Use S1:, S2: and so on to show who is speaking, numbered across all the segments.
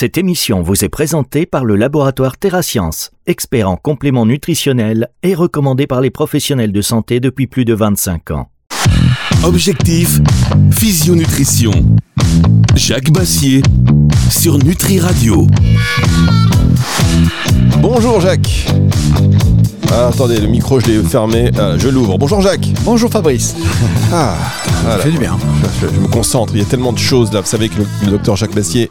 S1: Cette émission vous est présentée par le laboratoire TerraScience, expert en compléments nutritionnels et recommandé par les professionnels de santé depuis plus de 25 ans.
S2: Objectif, physionutrition. Jacques Bassier sur Nutri Radio.
S3: Bonjour Jacques. Ah, attendez, le micro je l'ai fermé, Ah, je l'ouvre. Bonjour Jacques.
S4: Bonjour Fabrice.
S3: Ah, voilà.
S4: fait du bien.
S3: Je, je me concentre, il y a tellement de choses là. Vous savez que le, le docteur Jacques Bassier,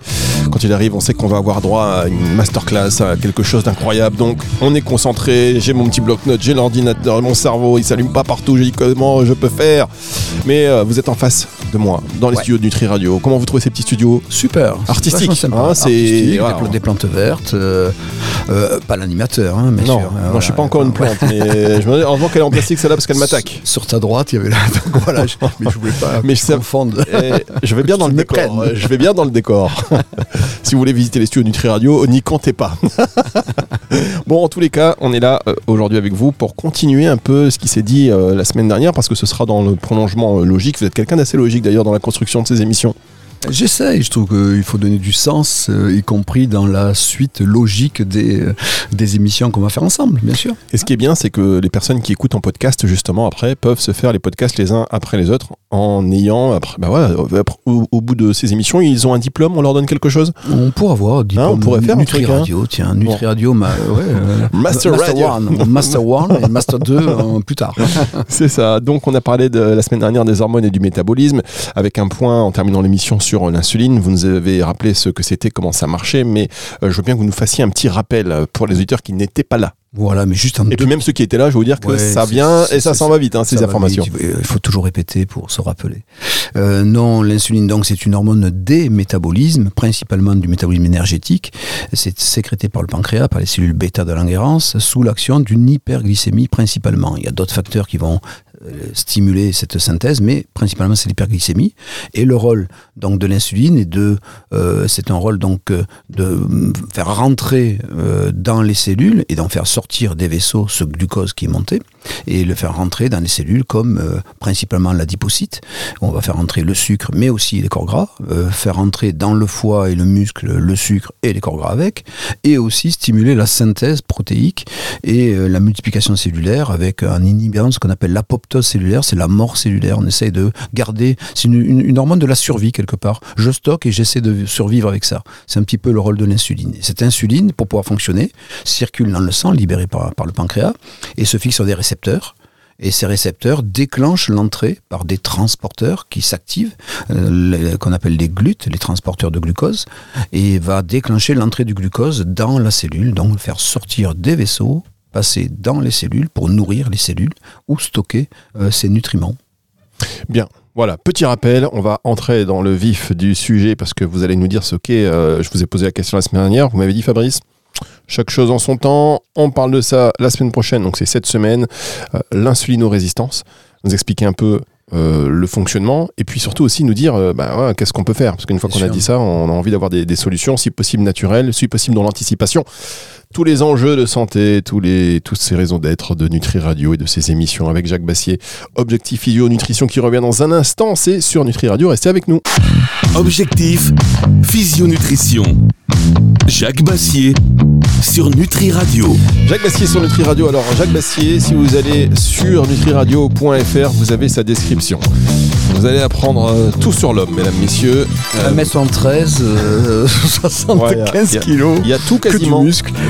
S3: quand il arrive, on sait qu'on va avoir droit à une masterclass, à quelque chose d'incroyable. Donc on est concentré, j'ai mon petit bloc-notes, j'ai l'ordinateur, mon cerveau, il s'allume pas partout, je dis comment je peux faire? Mais euh, vous êtes en face de moi, dans les
S4: Ouais.
S3: studios de Nutri Radio. Comment vous trouvez ces petits studios?
S4: Super.
S3: Artistique,
S4: Vachement sympa.
S3: hein, c'est-
S4: Artistique, des plantes vertes. euh, euh, pas l'animateur, hein, bien
S3: Non,
S4: sûr.
S3: non, je suis pas encore une plante, mais je me heureusement qu'elle est en plastique celle-là parce qu'elle m'attaque.
S4: Sur ta droite, il y avait la. Donc voilà, je- mais je voulais pas
S3: Mais
S4: confondre.
S3: Et je vais bien dans le
S4: me
S3: décor. Je vais bien dans le décor. si vous voulez visiter les studios Nutri Radio, n'y comptez pas. bon, en tous les cas, on est là euh, aujourd'hui avec vous pour continuer un peu ce qui s'est dit euh, la semaine dernière parce que ce sera dans le prolongement euh, logique. Vous êtes quelqu'un d'assez logique d'ailleurs dans la construction de ces émissions.
S4: J'essaye, je trouve qu'il faut donner du sens, euh, y compris dans la suite logique des, euh, des émissions qu'on va faire ensemble, bien sûr.
S3: Et ce qui est bien, c'est que les personnes qui écoutent en podcast, justement, après, peuvent se faire les podcasts les uns après les autres en ayant, après, bah voilà, au, au bout de ces émissions, ils ont un diplôme, on leur donne quelque chose?
S4: On pourra voir. diplôme
S3: Hein, on pourrait faire un
S4: Nutri
S3: hein.
S4: Radio, tiens, Nutri Radio, ma, ouais, euh,
S3: Master Radio.
S4: One, Master One et Master 2 euh, plus tard.
S3: C'est ça. Donc, on a parlé de la semaine dernière des hormones et du métabolisme, avec un point en terminant l'émission sur l'insuline. Vous nous avez rappelé ce que c'était, comment ça marchait, mais euh, je veux bien que vous nous fassiez un petit rappel euh, pour les auditeurs qui n'étaient pas là.
S4: Voilà, mais juste en
S3: Et
S4: deux
S3: puis même ceux qui étaient là, je veux vous dire que
S4: Ouais,
S3: ça vient et ça s'en va vite, hein, ces informations.
S4: Il faut toujours répéter pour se rappeler. Euh, non, l'insuline, donc, c'est une hormone des métabolismes, principalement du métabolisme énergétique. C'est sécrété par le pancréas, par les cellules bêta de Langerhans, sous l'action d'une hyperglycémie principalement. Il y a d'autres facteurs qui vont stimuler cette synthèse, mais principalement c'est l'hyperglycémie. Et le rôle donc de l'insuline est de, euh, c'est un rôle donc euh, de faire rentrer euh, dans les cellules et d'en faire sortir des vaisseaux ce glucose qui est monté et le faire rentrer dans les cellules comme euh, principalement l'adipocyte. On va faire rentrer le sucre, mais aussi les corps gras, euh, faire rentrer dans le foie et le muscle le sucre et les corps gras avec, et aussi stimuler la synthèse protéique et euh, la multiplication cellulaire avec un inhibant, ce qu'on appelle l'apoptose cellulaire, c'est la mort cellulaire. On essaye de garder, c'est une, hormone de la survie quelque part. Je stocke et j'essaie de survivre avec ça. C'est un petit peu le rôle de l'insuline. Et cette insuline, pour pouvoir fonctionner, circule dans le sang, libérée par, par le pancréas, et se fixe sur des récepteurs. Et ces récepteurs déclenchent l'entrée par des transporteurs qui s'activent, euh, qu'on appelle les glutes, les transporteurs de glucose, et va déclencher l'entrée du glucose dans la cellule, donc faire sortir des vaisseaux, dans les cellules pour nourrir les cellules ou stocker euh, ces nutriments.
S3: Bien. Voilà, petit rappel, on va entrer dans le vif du sujet parce que vous allez nous dire ce qu'est. euh, je vous ai posé la question la semaine dernière, vous m'avez dit Fabrice, chaque chose en son temps. On parle de ça la semaine prochaine, donc c'est cette semaine, euh, l'insulinorésistance. Nous expliquer un peu euh, le fonctionnement et puis surtout aussi nous dire euh, bah, ouais, qu'est-ce qu'on peut faire? Parce qu'une fois qu'on a dit ça, on a envie d'avoir des, des solutions, si possible naturelles, si possible dans l'anticipation. Tous les enjeux de santé, tous les, toutes ces raisons d'être de Nutri Radio et de ces émissions avec Jacques Bassier. Objectif Physio Nutrition qui revient dans un instant, c'est sur Nutri Radio. Restez avec nous.
S2: Objectif, physionutrition. Jacques Bassier sur Nutri Radio.
S3: Jacques Bassier sur Nutri Radio. Alors, Jacques Bassier, si vous allez sur nutriradio.fr, vous avez sa description. Vous allez apprendre euh, tout sur l'homme, mesdames, messieurs. Euh,
S4: 1m73, euh, 75
S3: Ouais, il y a-
S4: kilos,
S3: il y a tout
S4: que du
S3: quasiment.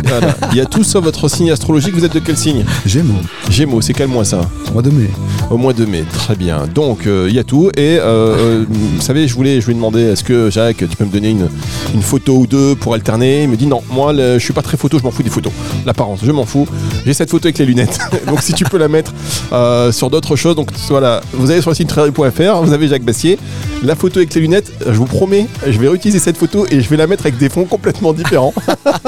S3: Voilà. Il y a tout sauf votre signe astrologique. Vous êtes de quel signe?
S4: Gémeaux,
S3: Gémeaux, c'est quel mois ça?
S4: Mois de mai.
S3: Au mois de mai, très bien. Donc, euh, il y a tout. Et, euh, euh, vous savez, je voulais, je lui ai demandé, est-ce que, Jacques, tu peux me donner une, une photo ou deux pour alterner? Il me dit, non, moi, le- je suis pas très photo, je m'en fous des photos. L'apparence, je m'en fous. J'ai cette photo avec les lunettes. donc, si tu peux la mettre euh, sur d'autres choses. Donc, voilà, vous allez sur le site nutriradio.fr, vous avez Jacques Bassier. La photo avec les lunettes, je vous promets, je vais réutiliser cette photo et je vais la mettre avec des fonds complètement différents.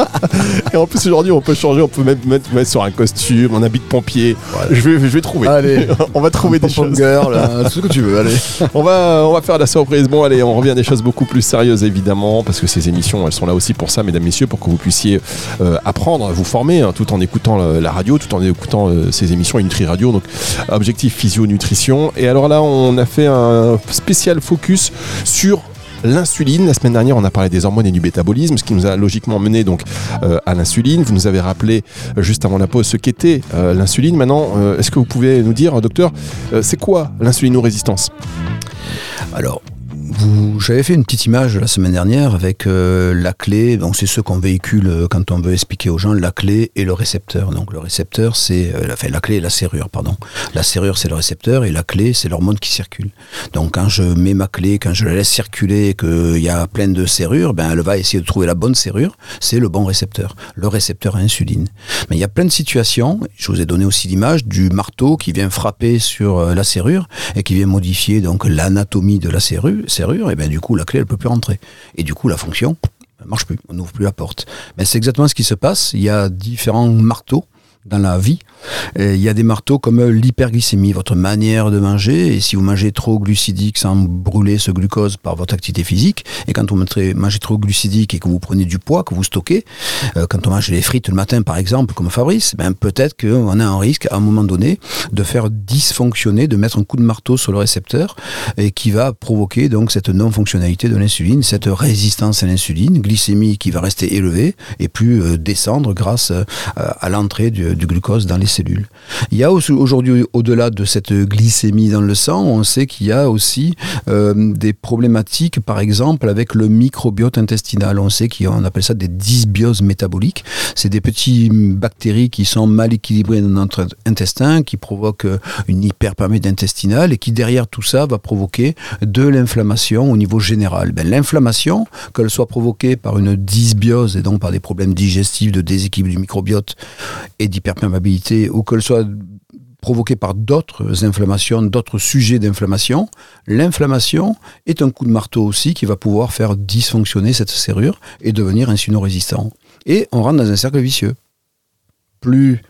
S3: et en plus, aujourd'hui, on peut changer, on peut même mettre, mettre sur un costume, un habit de pompier. Je, vais, je vais trouver.
S4: Allez.
S3: on va trouver des choses.
S4: girl, euh, tout ce que tu veux, allez.
S3: On va, on va faire la surprise. Bon, allez, on revient à des choses beaucoup plus sérieuses, évidemment, parce que ces émissions, elles sont là aussi pour ça, mesdames, messieurs, pour que vous puissiez euh, apprendre, vous former, hein, tout en écoutant la, la radio, tout en écoutant euh, ces émissions et Nutri Radio. Donc, objectif physio-nutrition. Et alors là, on a fait un spécial focus sur l'insuline. La semaine dernière, on a parlé des hormones et du métabolisme, ce qui nous a logiquement mené donc euh, à l'insuline. Vous nous avez rappelé euh, juste avant la pause ce qu'était euh, l'insuline. Maintenant, est-ce que vous pouvez nous dire, docteur, c'est quoi l'insulinorésistance?
S4: Alors, j'avais fait une petite image la semaine dernière avec euh, la clé, donc c'est ce qu'on véhicule euh, quand on veut expliquer aux gens, la clé et le récepteur. Donc le récepteur, c'est, euh, la- clé et la serrure, pardon. La serrure, c'est le récepteur et la clé, c'est l'hormone qui circule. Donc quand je mets ma clé, quand je la laisse circuler, qu'il y a plein de serrures, ben elle va essayer de trouver la bonne serrure, c'est le bon récepteur, le récepteur à insuline. Mais il y a plein de situations, je vous ai donné aussi l'image du marteau qui vient frapper sur la serrure et qui vient modifier donc l'anatomie de la serrure, et bien du coup la clé elle peut plus rentrer. Et du coup la fonction marche plus, on n'ouvre plus la porte. Mais c'est exactement ce qui se passe, il y a différents marteaux dans la vie. Il y a des marteaux comme l'hyperglycémie, votre manière de manger. Et si vous mangez trop glucidique sans brûler ce glucose par votre activité physique, et quand vous mangez mangez trop glucidique et que vous prenez du poids, que vous stockez, euh, quand on mange les frites le matin par exemple, comme Fabrice, ben peut-être qu'on a un risque à un moment donné de faire dysfonctionner, de mettre un coup de marteau sur le récepteur et qui va provoquer donc cette non-fonctionnalité de l'insuline, cette résistance à l'insuline, glycémie qui va rester élevée et plus euh, descendre grâce euh, à l'entrée du, du glucose dans les cellules. Il y a aujourd'hui, au-delà de cette glycémie dans le sang, on sait qu'il y a aussi euh, des problématiques, par exemple, avec le microbiote intestinal. On sait qu'on appelle ça des dysbioses métaboliques. C'est des petits bactéries qui sont mal équilibrées dans notre intestin, qui provoquent euh, une hyperperméabilité intestinale et qui, derrière tout ça, va provoquer de l'inflammation au niveau général. Ben, L'inflammation, qu'elle soit provoquée par une dysbiose et donc par des problèmes digestifs, de déséquilibre du microbiote et d'hyperperméabilité, ou qu'elle soit provoquée par d'autres inflammations, d'autres sujets d'inflammation, l'inflammation est un coup de marteau aussi qui va pouvoir faire dysfonctionner cette serrure et devenir insulino-résistant. Et on rentre dans un cercle vicieux. Plus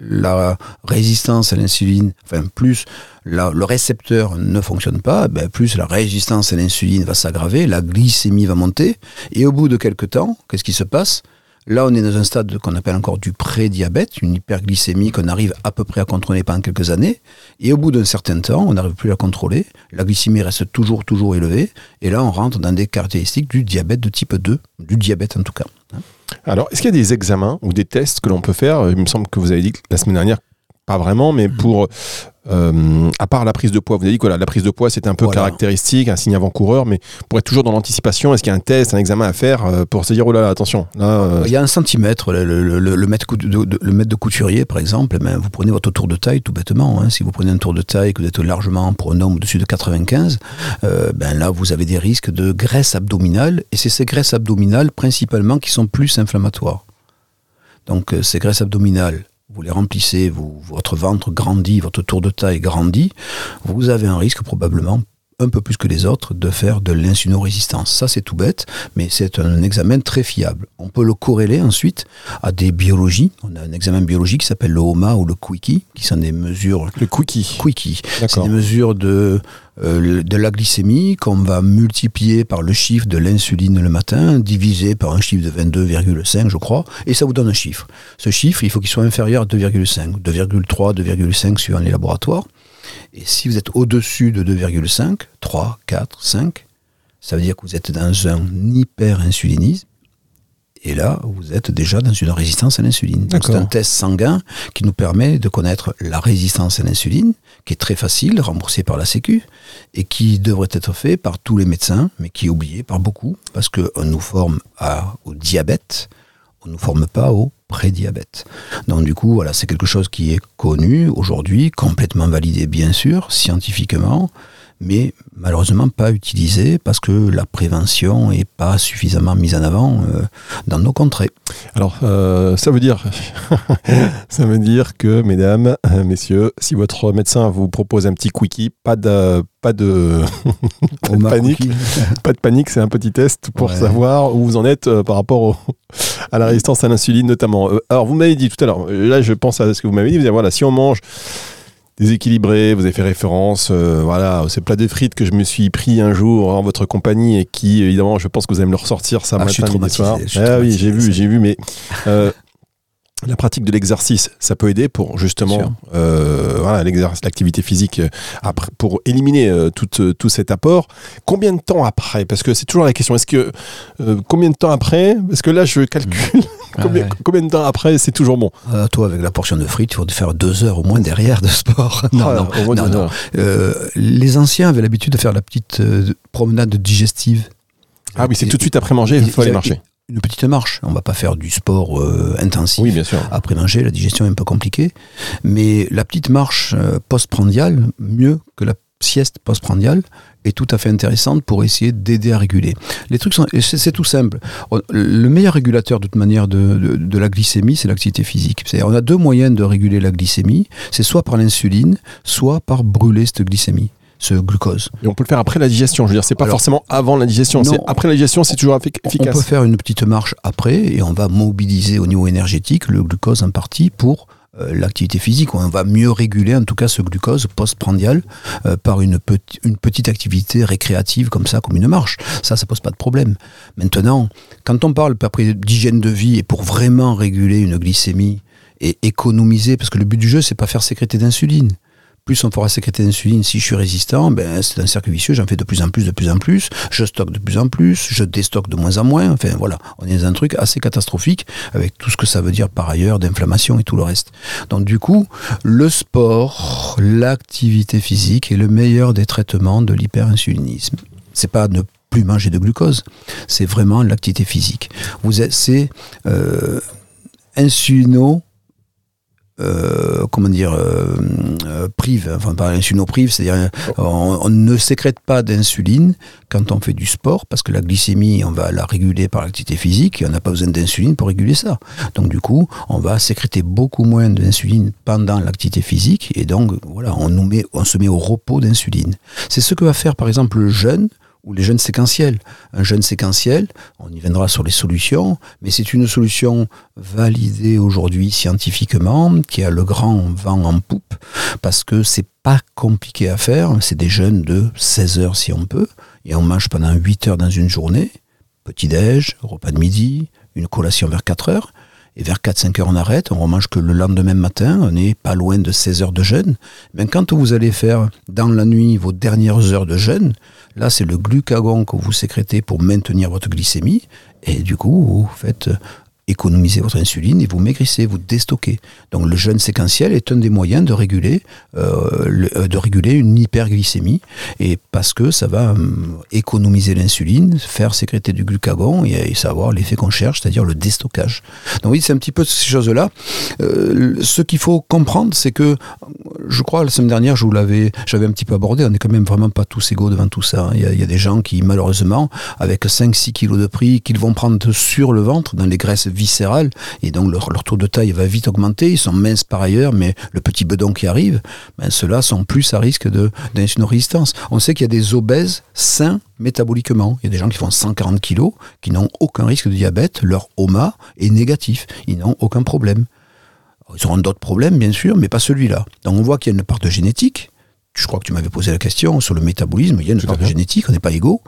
S4: la résistance à l'insuline, enfin plus le récepteur ne fonctionne pas, ben plus la résistance à l'insuline va s'aggraver, la glycémie va monter, et au bout de quelques temps, qu'est-ce qui se passe? Là, on est dans un stade qu'on appelle encore du pré-diabète, une hyperglycémie qu'on arrive à peu près à contrôler pendant quelques années. Et au bout d'un certain temps, on n'arrive plus à contrôler. La glycémie reste toujours, toujours élevée. Et là, on rentre dans des caractéristiques du diabète de type 2, du diabète en tout cas.
S3: Alors, est-ce qu'il y a des examens ou des tests que l'on peut faire? Il me semble que vous avez dit la semaine dernière, pas vraiment, mais pour, euh, à part la prise de poids, vous avez dit que la prise de poids c'était un peu
S4: Voilà.
S3: caractéristique, un signe avant-coureur, mais pour être toujours dans l'anticipation, est-ce qu'il y a un test, un examen à faire euh, pour se dire, oh là là, attention, là, euh,
S4: Il y a un centimètre, le, le- le- le mètre, de, de- le mètre de couturier par exemple, ben, vous prenez votre tour de taille tout bêtement. hein. Si vous prenez un tour de taille que vous êtes largement pour un homme au-dessus de 95, euh, ben là vous avez des risques de graisse abdominale et c'est ces graisses abdominales principalement qui sont plus inflammatoires. Donc euh, ces graisses abdominales, vous les remplissez, votre ventre grandit, votre tour de taille grandit, vous avez un risque probablement un peu plus que les autres de faire de l'insulino-résistance. Ça, c'est tout bête, mais c'est un examen très fiable. On peut le corréler ensuite à des biologies. On a un examen biologique qui s'appelle le HOMA ou le Quickie, qui sont des mesures
S3: le quickie.
S4: Quickie. C'est des mesures de, euh, de la glycémie qu'on va multiplier par le chiffre de l'insuline le matin, divisé par un chiffre de 22,5, je crois, et ça vous donne un chiffre. Ce chiffre, il faut qu'il soit inférieur à 2,5, 2,3, 2,5 suivant les laboratoires. Et si vous êtes au-dessus de 2,5, 3, 4, 5, ça veut dire que vous êtes dans un hyperinsulinisme. Et là, vous êtes déjà dans une résistance à l'insuline. C'est un test sanguin qui nous permet de connaître la résistance à l'insuline, qui est très facile, remboursée par la Sécu, et qui devrait être fait par tous les médecins, mais qui est oublié par beaucoup, parce qu'on nous forme à- au diabète, on ne nous forme pas au prédiabète. Donc du coup, voilà, c'est quelque chose qui est connu aujourd'hui, complètement validé bien sûr, scientifiquement, mais malheureusement pas utilisé parce que la prévention n'est pas suffisamment mise en avant euh, dans nos contrées.
S3: Alors, euh, ça veut dire, ça veut dire que, mesdames, euh, messieurs, si votre médecin vous propose un petit quickie, pas de, pas de, pas de
S4: Omar
S3: panique, pas de panique, c'est un petit test pour
S4: Ouais.
S3: savoir où vous en êtes par rapport au- à la résistance à l'insuline notamment. Alors, vous m'avez dit tout à l'heure, là, je pense à ce que vous m'avez dit, vous avez dit, voilà, si on mange déséquilibré, vous avez fait référence, euh, voilà, ces plats de frites que je me suis pris un jour en votre compagnie et qui, évidemment, je pense que vous allez me le ressortir ça
S4: Ah, je suis
S3: matin, midi, soir.
S4: je suis
S3: Ah oui, j'ai vu, j'ai vu, mais euh, la pratique de l'exercice, ça peut aider pour justement euh, voilà, l'activité physique, euh, après, pour éliminer euh, tout, euh, tout cet apport. Combien de temps après? Parce que c'est toujours la question. Est-ce que combien de temps après? Parce que là, je calcule combien,
S4: Ouais.
S3: combien de temps après, c'est toujours bon.
S4: Toi, avec la portion de frites, il faut faire deux heures au moins derrière de sport. non,
S3: Ah,
S4: non, non, non. Euh, les anciens avaient l'habitude de faire la petite promenade digestive.
S3: Ah oui, c'est tout de suite après manger, il faut aller marcher.
S4: Une petite marche. On va pas faire du sport euh, intensif.
S3: Oui, bien sûr.
S4: Après manger, la digestion est un peu compliquée. Mais la petite marche euh, postprandiale, mieux que la sieste postprandiale, est tout à fait intéressante pour essayer d'aider à réguler. Les trucs sont, c'est tout simple. On- Le meilleur régulateur de toute manière de, de- de la glycémie, c'est l'activité physique. C'est-à-dire, on a deux moyens de réguler la glycémie. C'est soit par l'insuline, soit par brûler cette glycémie, ce glucose.
S3: Et on peut le faire après la digestion. Je veux dire, c'est pas
S4: Alors,
S3: forcément avant la digestion.
S4: non.
S3: Après la digestion, c'est toujours effic-
S4: On
S3: efficace.
S4: peut faire une petite marche après et on va mobiliser au niveau énergétique le glucose en partie pour euh, l'activité physique. On va mieux réguler en tout cas ce glucose postprandial euh, par une, petite une petite activité récréative comme ça, comme une marche. Ça, ça pose pas de problème. Maintenant, quand on parle d'hygiène de vie et pour vraiment réguler une glycémie et économiser, parce que le but du jeu, c'est pas faire sécréter d'insuline plus on fera sécréter d'insuline, si je suis résistant, ben, c'est un cercle vicieux, j'en fais de plus en plus, de plus en plus, je stocke de plus en plus, je déstocke de moins en moins, enfin voilà, on est dans un truc assez catastrophique avec tout ce que ça veut dire par ailleurs d'inflammation et tout le reste. Donc du coup, le sport, l'activité physique est le meilleur des traitements de l'hyperinsulinisme. C'est pas ne plus manger de glucose, c'est vraiment l'activité physique. Vous êtes, c'est euh, insulino euh, comment dire, euh, euh, prive, enfin pas insulinoprive, c'est-à-dire on, on ne sécrète pas d'insuline quand on fait du sport, parce que la glycémie, on va la réguler par l'activité physique, et on n'a pas besoin d'insuline pour réguler ça. Donc du coup, on va sécréter beaucoup moins d'insuline pendant l'activité physique, et donc voilà, on, nous met, on se met au repos d'insuline. C'est ce que va faire par exemple le jeûne, ou les jeunes séquentiels. Un jeûne séquentiel, on y viendra sur les solutions, mais c'est une solution validée aujourd'hui scientifiquement, qui a le grand vent en poupe, parce que c'est pas compliqué à faire. C'est des jeûnes de 16 heures si on peut, et on mange pendant 8 heures dans une journée, petit-déj, repas de midi, une collation vers 4 heures. Et vers 4-5 heures, on arrête, on remange que le lendemain matin, on n'est pas loin de 16 heures de jeûne. Mais quand vous allez faire dans la nuit vos dernières heures de jeûne, là c'est le glucagon que vous sécrétez pour maintenir votre glycémie, et du coup vous faites économiser votre insuline et vous maigrissez, vous déstockez. Donc le jeûne séquentiel est un des moyens de réguler, euh, euh, de réguler une hyperglycémie, et parce que ça va hum, économiser l'insuline, faire sécréter du glucagon et, et ça va avoir l'effet qu'on cherche, c'est-à-dire le déstockage. Donc oui, c'est un petit peu ces choses-là. Euh, ce qu'il faut comprendre, c'est que je crois la semaine dernière, je vous l'avais, j'avais un petit peu abordé. On n'est quand même vraiment pas tous égaux devant tout ça. hein. Il y a, il y a des gens qui, malheureusement, avec 5-6 kilos de prix, qu'ils vont prendre sur le ventre, dans les graisses viscérales, et donc leur, taux de taille va vite augmenter. Ils sont minces par ailleurs, mais le petit bedon qui arrive, ben, ceux-là sont plus à risque d'insulinorésistance. On sait qu'il y a des obèses sains métaboliquement. Il y a des gens qui font 140 kilos, qui n'ont aucun risque de diabète. Leur OMA est négatif. Ils n'ont aucun problème. Ils auront d'autres problèmes, bien sûr, mais pas celui-là. Donc on voit qu'il y a une part de génétique. Je crois que tu m'avais posé la question sur le métabolisme. Il y a une part de génétique, on n'est pas égaux.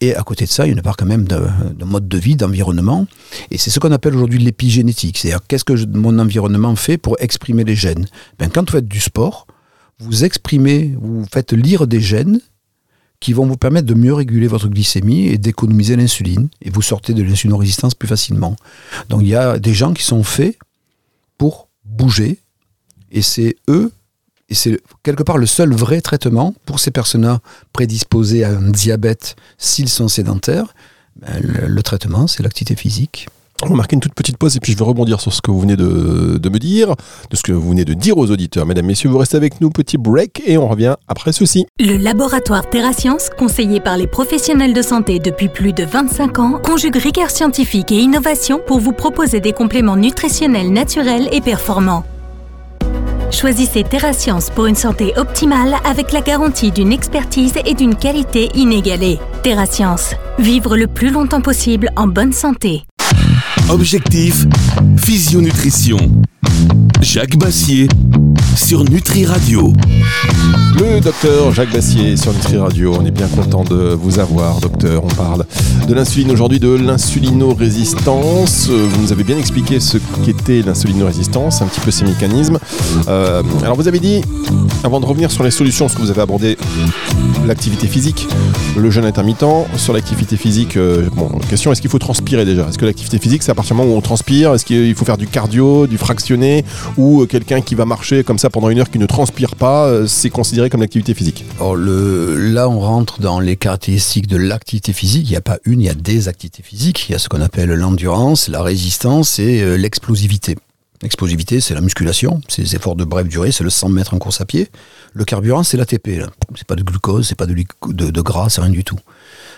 S4: Et à côté de ça, il y a une part quand même de, de mode de vie, d'environnement. Et c'est ce qu'on appelle aujourd'hui l'épigénétique. C'est-à-dire qu'est-ce que je- mon environnement fait pour exprimer les gènes? Ben, Quand vous faites du sport, vous exprimez, vous faites lire des gènes qui vont vous permettre de mieux réguler votre glycémie et d'économiser l'insuline. Et vous sortez de l'insulinorésistance plus facilement. Donc il y a des gens qui sont faits pour bouger. Et c'est eux, et c'est quelque part le seul vrai traitement pour ces personnes-là prédisposées à un diabète s'ils sont sédentaires. Ben, le, le traitement, c'est l'activité physique.
S3: On va marquer une toute petite pause et puis je vais rebondir sur ce que vous venez de, de me dire, de ce que vous venez de dire aux auditeurs. Mesdames, Messieurs, vous restez avec nous, petit break et on revient après ceci.
S5: Le laboratoire TerraScience, conseillé par les professionnels de santé depuis plus de 25 ans, conjugue rigueur scientifique et innovation pour vous proposer des compléments nutritionnels naturels et performants. Choisissez TerraScience pour une santé optimale avec la garantie d'une expertise et d'une qualité inégalée. TerraScience, vivre le plus longtemps possible en bonne santé.
S2: Objectif Physionutrition. Jacques Bassier sur Nutri Radio.
S3: Le docteur Jacques Bassier sur Nutri Radio. On est bien content de vous avoir, docteur. On parle de l'insuline aujourd'hui, de l'insulinorésistance. Vous nous avez bien expliqué ce qu'était l'insulinorésistance, un petit peu ses mécanismes. Euh, alors vous avez dit, avant de revenir sur les solutions, ce que vous avez abordé l'activité physique, le jeûne intermittent. Sur l'activité physique, euh, bon, question est-ce qu'il faut transpirer déjà? Est-ce que l'activité physique, c'est à partir du moment où on transpire? Est-ce qu'il faut faire du cardio, du fractionné? Ou euh, quelqu'un qui va marcher comme ça pendant une heure qui ne transpire pas, euh, c'est considéré comme l'activité physique
S4: là, on rentre dans les caractéristiques de l'activité physique. Il n'y a pas une, il y a des activités physiques. Il y a ce qu'on appelle l'endurance, la résistance et l'explosivité. L'explosivité, c'est la musculation, c'est les efforts de brève durée, c'est le 100 mètres en course à pied. Le carburant, c'est l'ATP. C'est pas de glucose, c'est pas de, de, de gras, c'est rien du tout.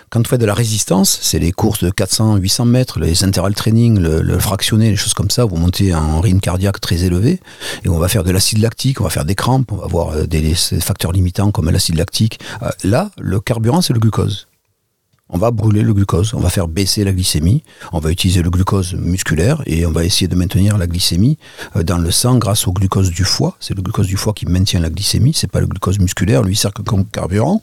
S4: Quand on fait de la résistance, c'est les courses de 400, 800 mètres, les intervalles training, le, fractionné, les choses comme ça, vous montez un rythme cardiaque très élevé, et on va faire de l'acide lactique, on va faire des crampes, on va avoir euh, des, facteurs limitants comme l'acide lactique. Euh, là, le carburant, c'est le glucose. On va brûler le glucose, on va faire baisser la glycémie, on va utiliser le glucose musculaire et on va essayer de maintenir la glycémie euh, dans le sang grâce au glucose du foie. C'est le glucose du foie qui maintient la glycémie, c'est pas le glucose musculaire, lui sert comme carburant.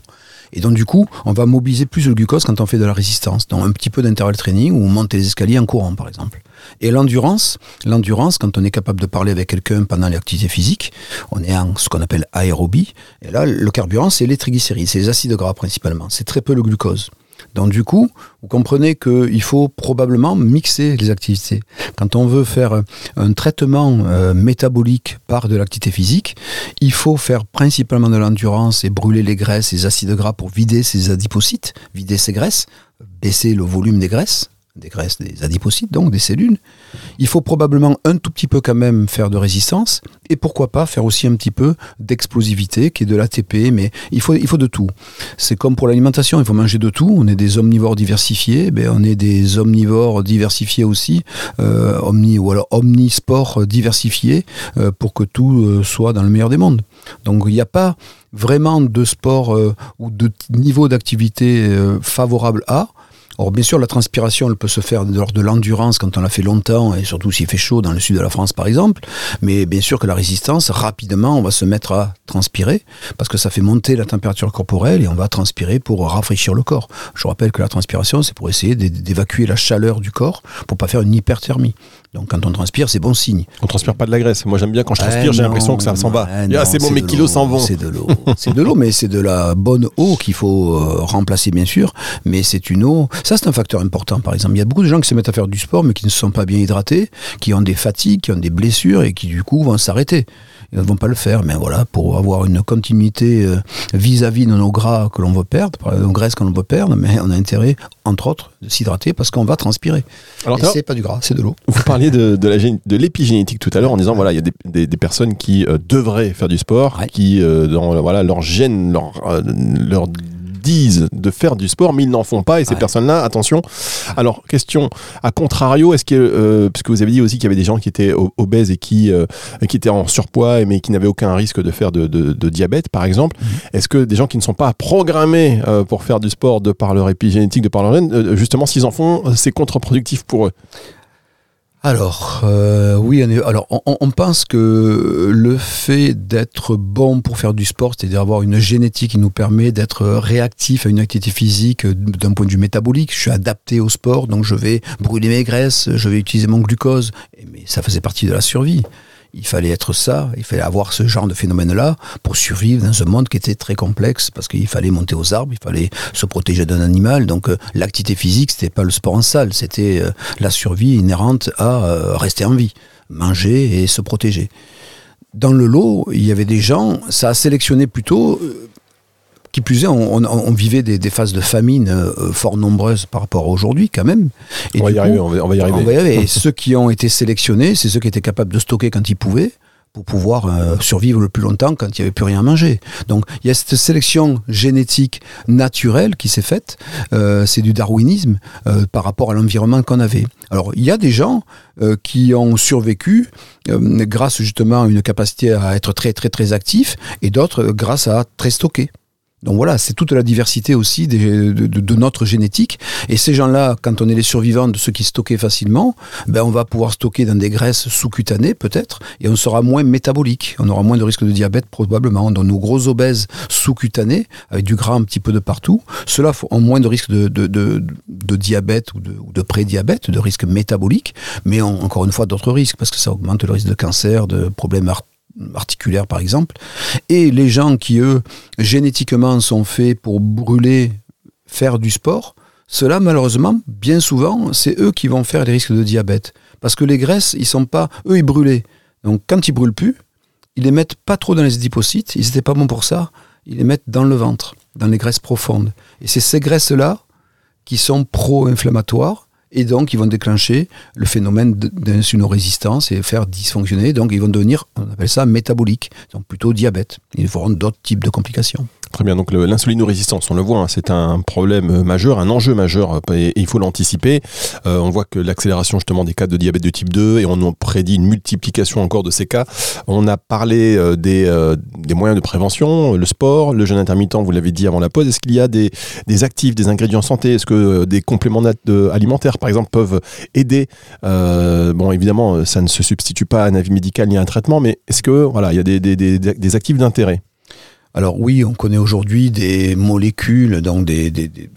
S4: Et donc, du coup, on va mobiliser plus le glucose quand on fait de la résistance. Donc, un petit peu d'intervalle training ou on monte les escaliers en courant, par exemple. Et l'endurance, l'endurance, quand on est capable de parler avec quelqu'un pendant l'activité physique, on est en ce qu'on appelle aérobie. Et là, le carburant, c'est les triglycérides, c'est les acides gras principalement. C'est très peu le glucose. Donc du coup, vous comprenez qu'il faut probablement mixer les activités. Quand on veut faire un traitement euh, métabolique par de l'activité physique, il faut faire principalement de l'endurance et brûler les graisses, les acides gras pour vider ces adipocytes, vider ces graisses, baisser le volume des graisses des graisses, des adipocytes, donc des cellules. Il faut probablement un tout petit peu quand même faire de résistance et pourquoi pas faire aussi un petit peu d'explosivité qui est de l'ATP, mais il faut, il faut de tout. C'est comme pour l'alimentation, il faut manger de tout. On est des omnivores diversifiés, ben on est des omnivores diversifiés aussi, euh, omni ou alors omnisport diversifiés euh, pour que tout euh, soit dans le meilleur des mondes. Donc il n'y a pas vraiment de sport ou de niveau d'activité favorable à. Or, bien sûr, la transpiration, elle peut se faire lors de l'endurance quand on l'a fait longtemps, et surtout s'il fait chaud dans le sud de la France, par exemple. Mais bien sûr que la résistance, rapidement, on va se mettre à transpirer, parce que ça fait monter la température corporelle, et on va transpirer pour rafraîchir le corps. Je rappelle que la transpiration, c'est pour essayer d'évacuer la chaleur du corps, pour pas faire une hyperthermie. Donc quand on transpire, c'est bon signe.
S3: On transpire pas de la graisse. Moi j'aime bien quand je transpire, j'ai l'impression que ça s'en va. Ah, c'est bon, mes kilos s'en vont.
S4: C'est de l'eau. c'est de l'eau, mais c'est de la bonne eau qu'il faut euh, remplacer bien sûr. Mais c'est une eau. Ça c'est un facteur important. Par exemple, il y a beaucoup de gens qui se mettent à faire du sport, mais qui ne sont pas bien hydratés, qui ont des fatigues, qui ont des blessures et qui du coup vont s'arrêter ils ne vont pas le faire. Mais voilà, pour avoir une continuité euh, vis-à-vis de nos gras que l'on veut perdre, nos graisses que l'on veut perdre, mais on a intérêt, entre autres, de s'hydrater parce qu'on va transpirer. Alors, c'est pas du gras, c'est de l'eau.
S3: Vous parliez de, de l'épigénétique tout à l'heure en disant voilà, il y a des, des, personnes qui euh, devraient faire du sport, qui euh, dans voilà leur gène, leur, leur disent de faire du sport, mais ils n'en font pas. Et ces personnes-là, attention. Alors, question à contrario, est-ce que, euh, puisque vous avez dit aussi qu'il y avait des gens qui étaient obèses et qui, euh, qui étaient en surpoids, mais qui n'avaient aucun risque de faire de, diabète, par exemple, mhm. est-ce que des gens qui ne sont pas programmés euh, pour faire du sport de par leur épigénétique, de par leur gène, justement, s'ils en font, c'est contre-productif pour eux?
S4: Alors, euh, oui, alors on, pense que le fait d'être bon pour faire du sport, c'est-à-dire avoir une génétique qui nous permet d'être réactif à une activité physique d'un point de vue métabolique, je suis adapté au sport, donc je vais brûler mes graisses, je vais utiliser mon glucose, mais ça faisait partie de la survie il fallait être ça, il fallait avoir ce genre de phénomène-là pour survivre dans un monde qui était très complexe parce qu'il fallait monter aux arbres, il fallait se protéger d'un animal. Donc euh, l'activité physique, c'était pas le sport en salle, c'était euh, la survie inhérente à euh, rester en vie, manger et se protéger. Dans le lot, il y avait des gens, ça a sélectionné plutôt qui plus est, on, vivait des, phases de famine euh, fort nombreuses par rapport à aujourd'hui, quand même.
S3: Et on, va y arriver, on, va, y arriver,
S4: Et ceux qui ont été sélectionnés, c'est ceux qui étaient capables de stocker quand ils pouvaient pour pouvoir euh, survivre le plus longtemps quand il n'y avait plus rien à manger. Donc il y a cette sélection génétique naturelle qui s'est faite, euh, c'est du darwinisme par rapport à l'environnement qu'on avait. Alors il y a des gens qui ont survécu grâce justement à une capacité à être très très très actifs et d'autres grâce à très stocker. Donc voilà, c'est toute la diversité aussi de, notre génétique. Et ces gens-là, quand on est les survivants de ceux qui stockaient facilement, ben on va pouvoir stocker dans des graisses sous-cutanées peut-être, et on sera moins métabolique. On aura moins de risque de diabète probablement. Donc nos gros obèses sous-cutanés, avec du gras un petit peu de partout, ceux-là ont moins de risque de, diabète ou de, ou prédiabète, de risque métabolique, mais encore une fois d'autres risques, parce que ça augmente le risque de cancer, de problèmes ar- articulaires par exemple. Et les gens qui, eux, génétiquement sont faits pour brûler, faire du sport, ceux-là, malheureusement, bien souvent, c'est eux qui vont faire les risques de diabète. Parce que les graisses, ils sont pas, eux, ils brûlaient. Donc quand ils brûlent plus, ils les mettent pas trop dans les adipocytes, ils n'étaient pas bons pour ça, ils les mettent dans le ventre, dans les graisses profondes. Et c'est ces graisses-là qui sont pro-inflammatoires et donc ils vont déclencher le phénomène d'insulino-résistance et faire dysfonctionner. Donc ils vont devenir, on appelle ça métabolique, donc plutôt diabète. Ils auront d'autres types de complications.
S3: Très bien, donc l'insulinorésistance, on le voit, hein, c'est un problème euh, majeur, un enjeu majeur, euh, et, il faut l'anticiper. Euh, on voit que l'accélération justement des cas de diabète de type 2, et on prédit une multiplication encore de ces cas. On a parlé des, moyens de prévention, le sport, le jeûne intermittent, vous l'avez dit avant la pause. Est-ce qu'il y a des, actifs, des ingrédients santé? Est-ce que des compléments alimentaires, par exemple, peuvent aider? Bon, évidemment, ça ne se substitue pas à un avis médical ni à un traitement, mais est-ce que voilà, il y a des actifs d'intérêt?
S4: Alors oui, on connaît aujourd'hui des molécules, donc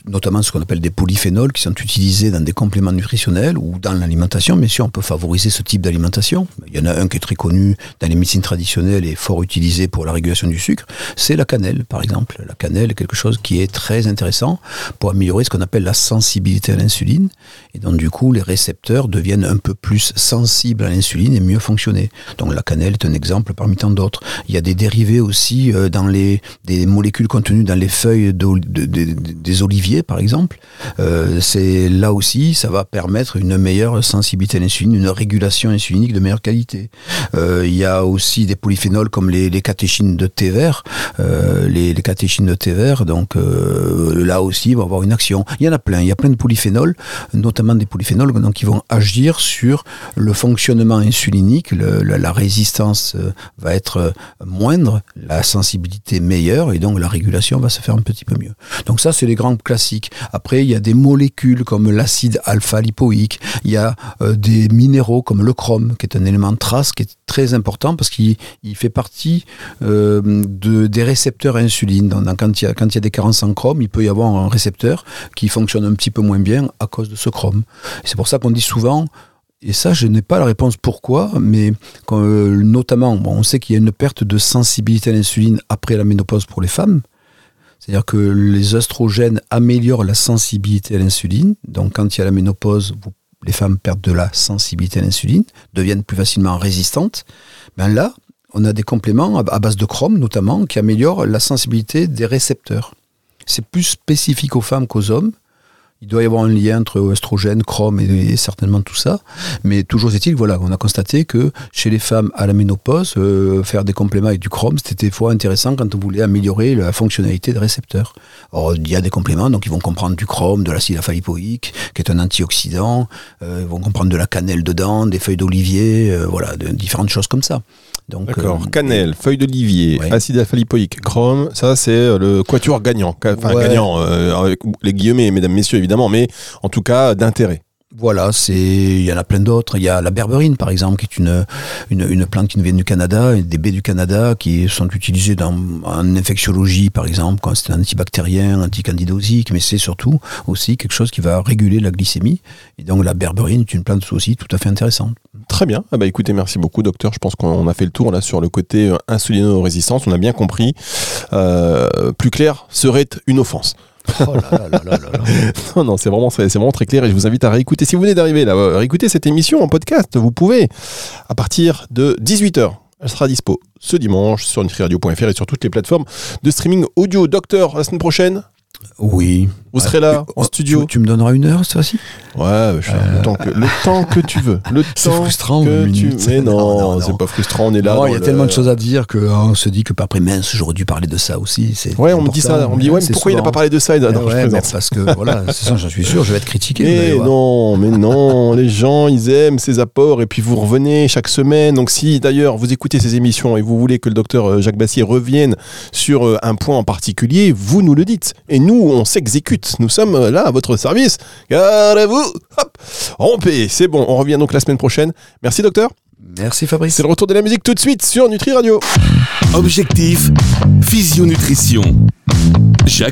S4: notamment ce qu'on appelle des polyphénols, qui sont utilisés dans des compléments nutritionnels ou dans l'alimentation. Bien sûr, on peut favoriser ce type d'alimentation. Il y en a un qui est très connu dans les médecines traditionnelles et fort utilisé pour la régulation du sucre, c'est la cannelle, par exemple. La cannelle est quelque chose qui est très intéressant pour améliorer ce qu'on appelle la sensibilité à l'insuline. Et donc du coup, les récepteurs deviennent un peu plus sensibles à l'insuline et mieux fonctionner. Donc la cannelle est un exemple parmi tant d'autres. Il y a des dérivés aussi euh, dans les des molécules contenues dans les feuilles des oliviers, par exemple. Euh, c'est là aussi, ça va permettre une meilleure sensibilité à l'insuline, une régulation insulinique de meilleure qualité. Euh, il y a aussi des polyphénols comme les, catéchines de thé vert, euh, les, catéchines de thé vert. Donc là aussi, va avoir une action. Il y en a plein. Il y a plein de polyphénols, notamment des polyphénols donc, qui vont agir sur le fonctionnement insulinique. La, la résistance va être moindre, la sensibilité meilleure, et donc la régulation va se faire un petit peu mieux. Donc ça, c'est les grands classiques. Après, il y a des molécules comme l'acide alpha-lipoïque. Il y a euh, des minéraux comme le chrome, qui est un élément trace qui est très important parce qu'il il fait partie euh, de, des récepteurs à insuline. Quand, il y a, quand il y a des carences en chrome, il peut y avoir un récepteur qui fonctionne un petit peu moins bien à cause de ce chrome. C'est pour ça qu'on dit souvent, et ça, je n'ai pas la réponse pourquoi, mais euh, notamment, on sait qu'il y a une perte de sensibilité à l'insuline après la ménopause pour les femmes. C'est-à-dire que les oestrogènes améliorent la sensibilité à l'insuline. Donc, quand il y a la ménopause, les femmes perdent de la sensibilité à l'insuline, deviennent plus facilement résistantes. Ben là, on a des compléments à base de chrome, notamment, qui améliorent la sensibilité des récepteurs. C'est plus spécifique aux femmes qu'aux hommes. Il doit y avoir un lien entre oestrogène, chrome et, certainement tout ça. Mais toujours est-il, voilà, on a constaté que chez les femmes à la ménopause, euh, faire des compléments avec du chrome, c'était des fois intéressant quand on voulait améliorer la fonctionnalité des récepteurs. Or, il y a des compléments, donc ils vont comprendre du chrome, de l'acide alpha-lipoïque, qui est un antioxydant, euh, ils vont comprendre de la cannelle dedans, des feuilles d'olivier, euh, voilà, de, différentes choses comme ça.
S3: D'accord.
S4: euh,
S3: Cannelle, feuille d'olivier,
S4: Ouais.
S3: acide alpha-lipoïque, chrome, ça c'est euh, le quatuor gagnant. Enfin,
S4: Ouais.
S3: gagnant, euh, avec les guillemets, mesdames, messieurs, évidemment, mais en tout cas d'intérêt.
S4: Voilà, c'est il y en a plein d'autres. Il y a la berberine par exemple, qui est une, une, une plante qui nous vient du Canada, des baies du Canada qui sont utilisées dans, en infectiologie par exemple, quand c'est un antibactérien, anticandidosique, mais c'est surtout aussi quelque chose qui va réguler la glycémie. Et donc la berberine est une plante aussi tout à fait intéressante.
S3: Très bien. Ah bah écoutez, merci beaucoup, docteur. Je pense qu'on a fait le tour là sur le côté euh, insulino-résistance. On a bien compris. Euh, plus clair serait une offense.
S4: Oh.
S3: Non, non, c'est vraiment, très clair et je vous invite à réécouter. Si vous venez d'arriver là, euh, réécouter cette émission en podcast, vous pouvez à partir de 18h. Elle sera dispo ce dimanche sur nutriradio.fr et sur toutes les plateformes de streaming audio. Docteur, la semaine prochaine
S4: Oui.
S3: Vous serez là, en
S4: Oh,
S3: studio
S4: Tu, tu me donneras une heure cette fois-ci?
S3: Ouais, je- le, temps que, le temps que tu veux. Le
S4: C'est frustrant,
S3: que tu... Mais non,
S4: Non, non,
S3: c'est pas frustrant, on est là.
S4: Oh, Il y a
S3: le-
S4: tellement de choses à dire qu'on se dit que pas après mince, j'aurais dû parler de ça aussi. c'est
S3: Ouais, on me dit ça. On me dit, ouais, mais pourquoi il n'a
S4: souvent.
S3: pas parlé de ça Non, je
S4: mais parce que voilà, c'est ça, j'en suis sûr, je vais être critiqué.
S3: Mais non, mais non, les gens, ils aiment ces apports et puis vous revenez chaque semaine. Donc si d'ailleurs vous écoutez ces émissions et vous voulez que le docteur euh, Jacques Bassier revienne sur euh, un point en particulier, vous nous le dites. Et nous, on s'exécute. Nous sommes euh, là à votre service. Garez-vous Hop Rompez C'est bon, on revient donc la semaine prochaine. Merci docteur.
S4: Merci Fabrice.
S3: C'est le retour de la musique tout de suite sur Nutri Radio.
S2: Objectif, physionutrition. Jacques